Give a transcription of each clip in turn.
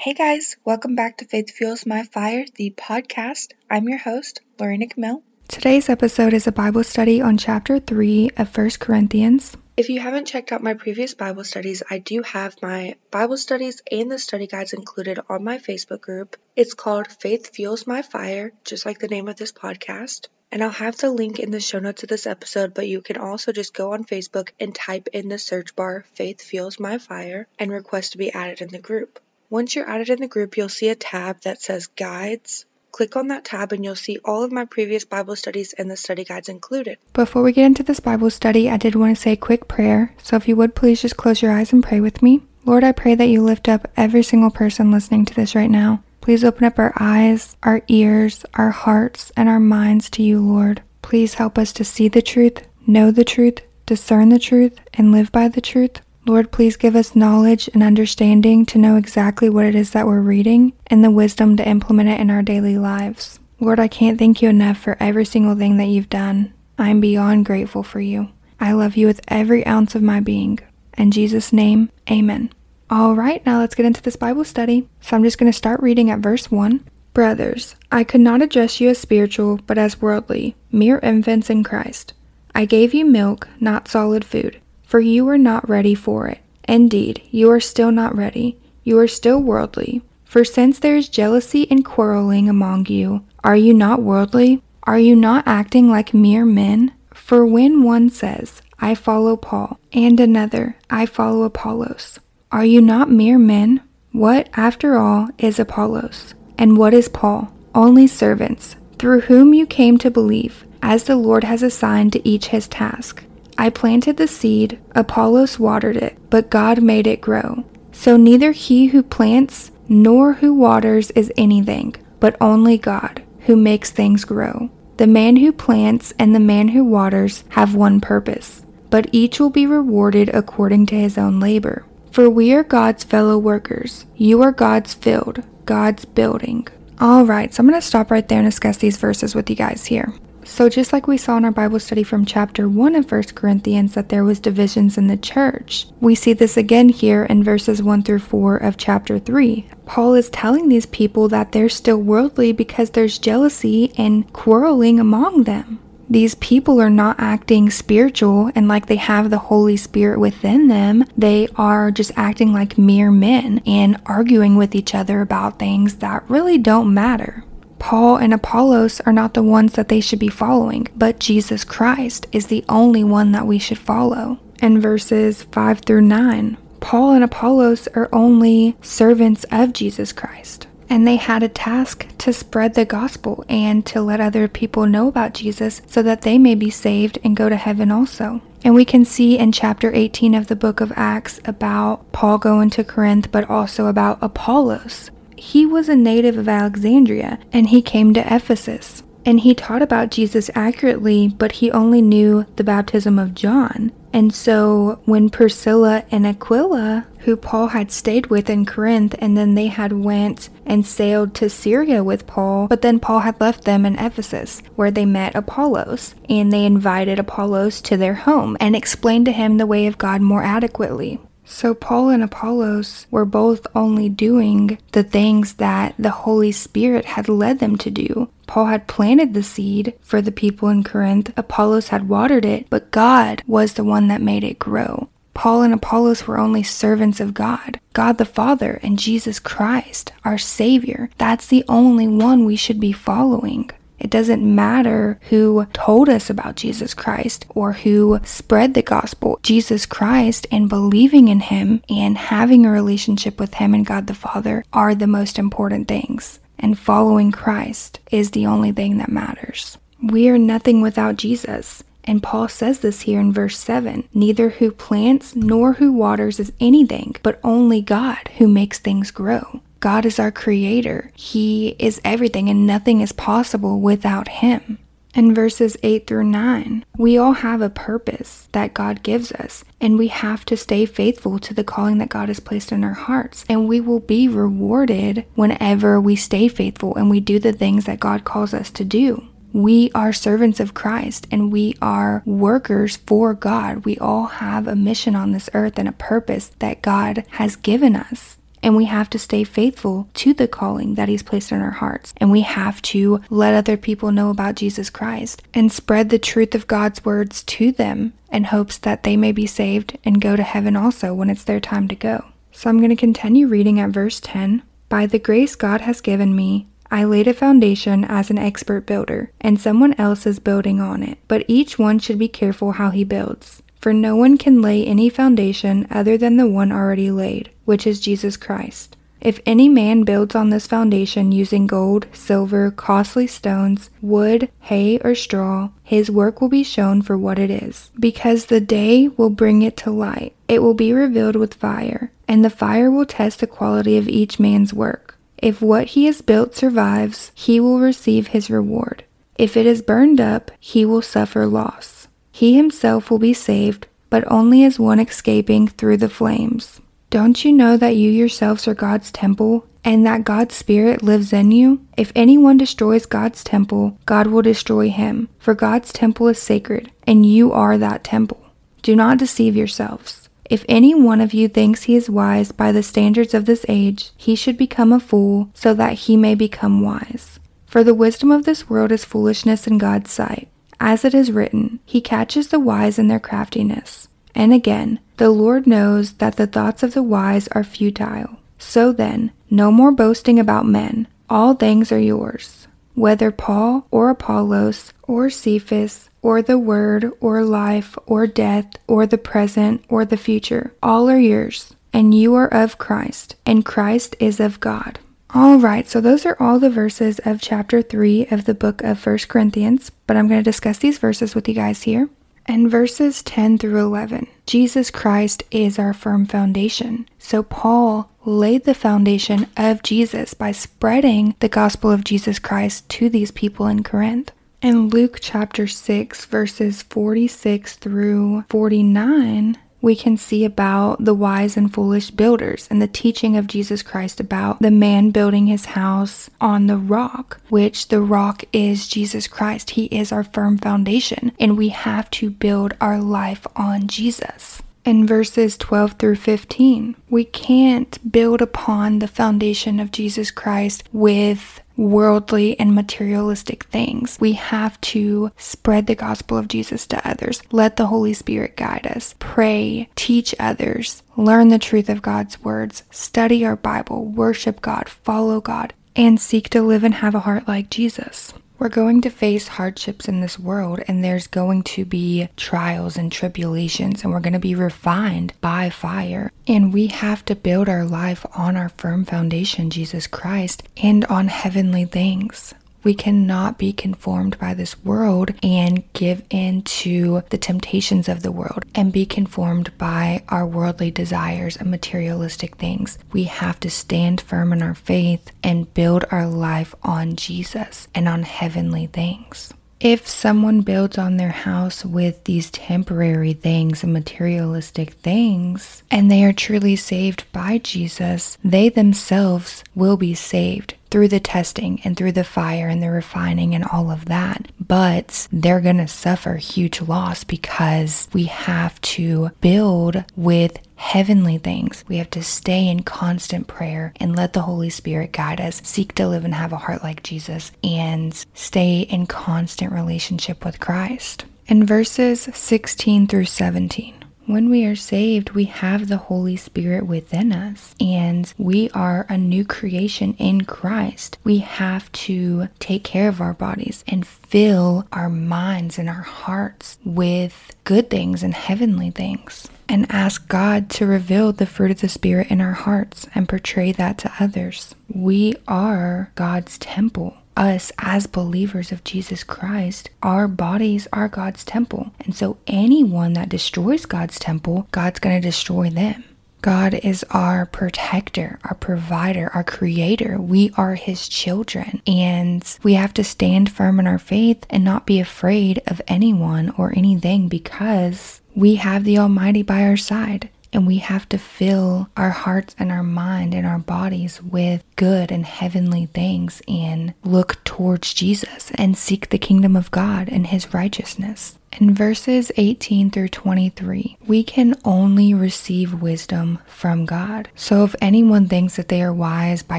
Hey guys, welcome back to Faith Fuels My Fire, the podcast. I'm your host, Lorena Camille. Today's episode is a Bible study on chapter 3 of 1 Corinthians. If you haven't checked out my previous Bible studies, I do have my Bible studies and the study guides included on my Facebook group. It's called Faith Fuels My Fire, just like the name of this podcast. And I'll have the link in the show notes of this episode, but you can also just go on Facebook and type in the search bar Faith Fuels My Fire and request to be added in the group. Once you're added in the group, you'll see a tab that says Guides. Click on that tab and you'll see all of my previous Bible studies and the study guides included. Before we get into this Bible study, I did want to say a quick prayer. So if you would please just close your eyes and pray with me. Lord, I pray that you lift up every single person listening to this right now. Please open up our eyes, our ears, our hearts, and our minds to you, Lord. Please help us to see the truth, know the truth, discern the truth, and live by the truth. Lord, please give us knowledge and understanding to know exactly what it is that we're reading and the wisdom to implement it in our daily lives. Lord, I can't thank you enough for every single thing that you've done. I'm beyond grateful for you. I love you with every ounce of my being. In Jesus' name, amen. All right, now let's get into this Bible study. So I'm just going to start reading at verse 1. Brothers, I could not address you as spiritual, but as worldly, mere infants in Christ. I gave you milk, not solid food for you are not ready for it. Indeed, you are still not ready. You are still worldly. For since there is jealousy and quarreling among you, are you not worldly? Are you not acting like mere men? For when one says, I follow Paul, and another, I follow Apollos, are you not mere men? What, after all, is Apollos? And what is Paul? Only servants, through whom you came to believe, as the Lord has assigned to each his task. I planted the seed, Apollos watered it, but God made it grow. So neither he who plants nor who waters is anything, but only God, who makes things grow. The man who plants and the man who waters have one purpose, but each will be rewarded according to his own labor. For we are God's fellow workers. You are God's field, God's building. All right, so I'm going to stop right there and discuss these verses with you guys here. So, just like we saw in our Bible study from chapter 1 of 1 Corinthians that there was divisions in the church, we see this again here in verses 1 through 4 of chapter 3. Paul is telling these people that they're still worldly because there's jealousy and quarreling among them. These people are not acting spiritual and like they have the Holy Spirit within them. They are just acting like mere men and arguing with each other about things that really don't matter. Paul and Apollos are not the ones that they should be following, but Jesus Christ is the only one that we should follow. In verses 5 through 9, Paul and Apollos are only servants of Jesus Christ. And they had a task to spread the gospel and to let other people know about Jesus so that they may be saved and go to heaven also. And we can see in chapter 18 of the book of Acts about Paul going to Corinth, but also about Apollos he was a native of Alexandria and he came to Ephesus. And he taught about Jesus accurately, but he only knew the baptism of John. And so when Priscilla and Aquila, who Paul had stayed with in Corinth, and then they had went and sailed to Syria with Paul, but then Paul had left them in Ephesus, where they met Apollos, and they invited Apollos to their home and explained to him the way of God more adequately. So, Paul and Apollos were both only doing the things that the Holy Spirit had led them to do. Paul had planted the seed for the people in Corinth, Apollos had watered it, but God was the one that made it grow. Paul and Apollos were only servants of God, God the Father, and Jesus Christ, our Savior. That's the only one we should be following. It doesn't matter who told us about Jesus Christ or who spread the gospel. Jesus Christ and believing in Him and having a relationship with Him and God the Father are the most important things. And following Christ is the only thing that matters. We are nothing without Jesus. And Paul says this here in verse 7 Neither who plants nor who waters is anything, but only God who makes things grow. God is our creator. He is everything, and nothing is possible without Him. In verses 8 through 9, we all have a purpose that God gives us, and we have to stay faithful to the calling that God has placed in our hearts. And we will be rewarded whenever we stay faithful and we do the things that God calls us to do. We are servants of Christ and we are workers for God. We all have a mission on this earth and a purpose that God has given us. And we have to stay faithful to the calling that He's placed in our hearts. And we have to let other people know about Jesus Christ and spread the truth of God's words to them in hopes that they may be saved and go to heaven also when it's their time to go. So I'm going to continue reading at verse 10. By the grace God has given me, I laid a foundation as an expert builder, and someone else is building on it. But each one should be careful how he builds. For no one can lay any foundation other than the one already laid, which is Jesus Christ. If any man builds on this foundation using gold, silver, costly stones, wood, hay, or straw, his work will be shown for what it is, because the day will bring it to light. It will be revealed with fire, and the fire will test the quality of each man's work. If what he has built survives, he will receive his reward. If it is burned up, he will suffer loss. He himself will be saved, but only as one escaping through the flames. Don't you know that you yourselves are God's temple and that God's Spirit lives in you? If anyone destroys God's temple, God will destroy him, for God's temple is sacred, and you are that temple. Do not deceive yourselves. If any one of you thinks he is wise by the standards of this age, he should become a fool so that he may become wise. For the wisdom of this world is foolishness in God's sight. As it is written, He catches the wise in their craftiness. And again, the Lord knows that the thoughts of the wise are futile. So then, no more boasting about men. All things are yours. Whether Paul or Apollos or Cephas or the word, or life, or death, or the present, or the future. All are yours, and you are of Christ, and Christ is of God. All right, so those are all the verses of chapter 3 of the book of First Corinthians, but I'm going to discuss these verses with you guys here. And verses 10 through 11, Jesus Christ is our firm foundation. So Paul laid the foundation of Jesus by spreading the gospel of Jesus Christ to these people in Corinth. In Luke chapter 6, verses 46 through 49, we can see about the wise and foolish builders and the teaching of Jesus Christ about the man building his house on the rock, which the rock is Jesus Christ. He is our firm foundation, and we have to build our life on Jesus in verses 12 through 15. We can't build upon the foundation of Jesus Christ with worldly and materialistic things. We have to spread the gospel of Jesus to others. Let the Holy Spirit guide us. Pray, teach others, learn the truth of God's words, study our Bible, worship God, follow God, and seek to live and have a heart like Jesus. We're going to face hardships in this world, and there's going to be trials and tribulations, and we're going to be refined by fire. And we have to build our life on our firm foundation, Jesus Christ, and on heavenly things. We cannot be conformed by this world and give in to the temptations of the world and be conformed by our worldly desires and materialistic things. We have to stand firm in our faith and build our life on Jesus and on heavenly things. If someone builds on their house with these temporary things and materialistic things, and they are truly saved by Jesus, they themselves will be saved through the testing and through the fire and the refining and all of that. But they're going to suffer huge loss because we have to build with heavenly things. We have to stay in constant prayer and let the Holy Spirit guide us, seek to live and have a heart like Jesus, and stay in constant relationship with Christ. In verses 16 through 17, when we are saved, we have the Holy Spirit within us and we are a new creation in Christ. We have to take care of our bodies and fill our minds and our hearts with good things and heavenly things and ask God to reveal the fruit of the Spirit in our hearts and portray that to others. We are God's temple us as believers of Jesus Christ, our bodies are God's temple. And so anyone that destroys God's temple, God's going to destroy them. God is our protector, our provider, our creator. We are his children. And we have to stand firm in our faith and not be afraid of anyone or anything because we have the Almighty by our side. And we have to fill our hearts and our mind and our bodies with good and heavenly things and look towards Jesus and seek the kingdom of God and his righteousness. In verses 18 through 23, we can only receive wisdom from God. So if anyone thinks that they are wise by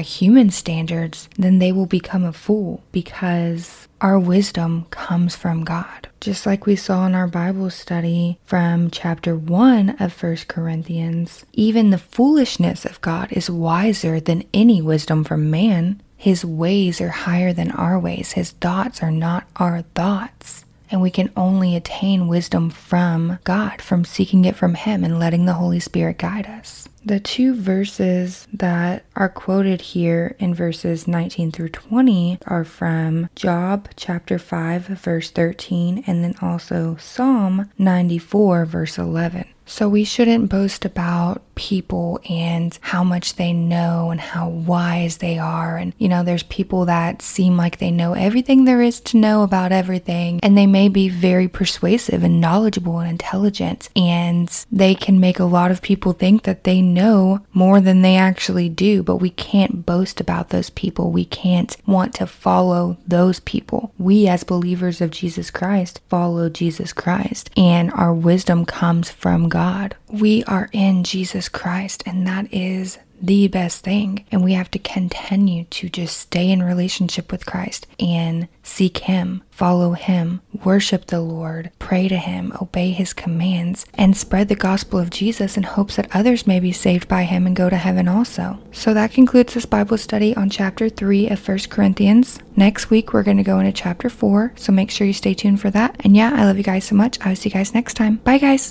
human standards, then they will become a fool because our wisdom comes from God. Just like we saw in our Bible study from chapter 1 of First Corinthians, even the foolishness of God is wiser than any wisdom from man. His ways are higher than our ways, his thoughts are not our thoughts. And we can only attain wisdom from God, from seeking it from Him and letting the Holy Spirit guide us. The two verses that are quoted here in verses 19 through 20 are from Job chapter 5, verse 13, and then also Psalm 94, verse 11. So we shouldn't boast about people and how much they know and how wise they are. And, you know, there's people that seem like they know everything there is to know about everything, and they may be very persuasive and knowledgeable and intelligent, and they can make a lot of people think that they know more than they actually do. But we can't boast about those people. We can't want to follow those people. We, as believers of Jesus Christ, follow Jesus Christ, and our wisdom comes from God. God. We are in Jesus Christ, and that is the best thing. And we have to continue to just stay in relationship with Christ and seek Him, follow Him, worship the Lord, pray to Him, obey His commands, and spread the gospel of Jesus in hopes that others may be saved by Him and go to heaven also. So that concludes this Bible study on chapter 3 of 1 Corinthians. Next week, we're going to go into chapter 4, so make sure you stay tuned for that. And yeah, I love you guys so much. I will see you guys next time. Bye, guys.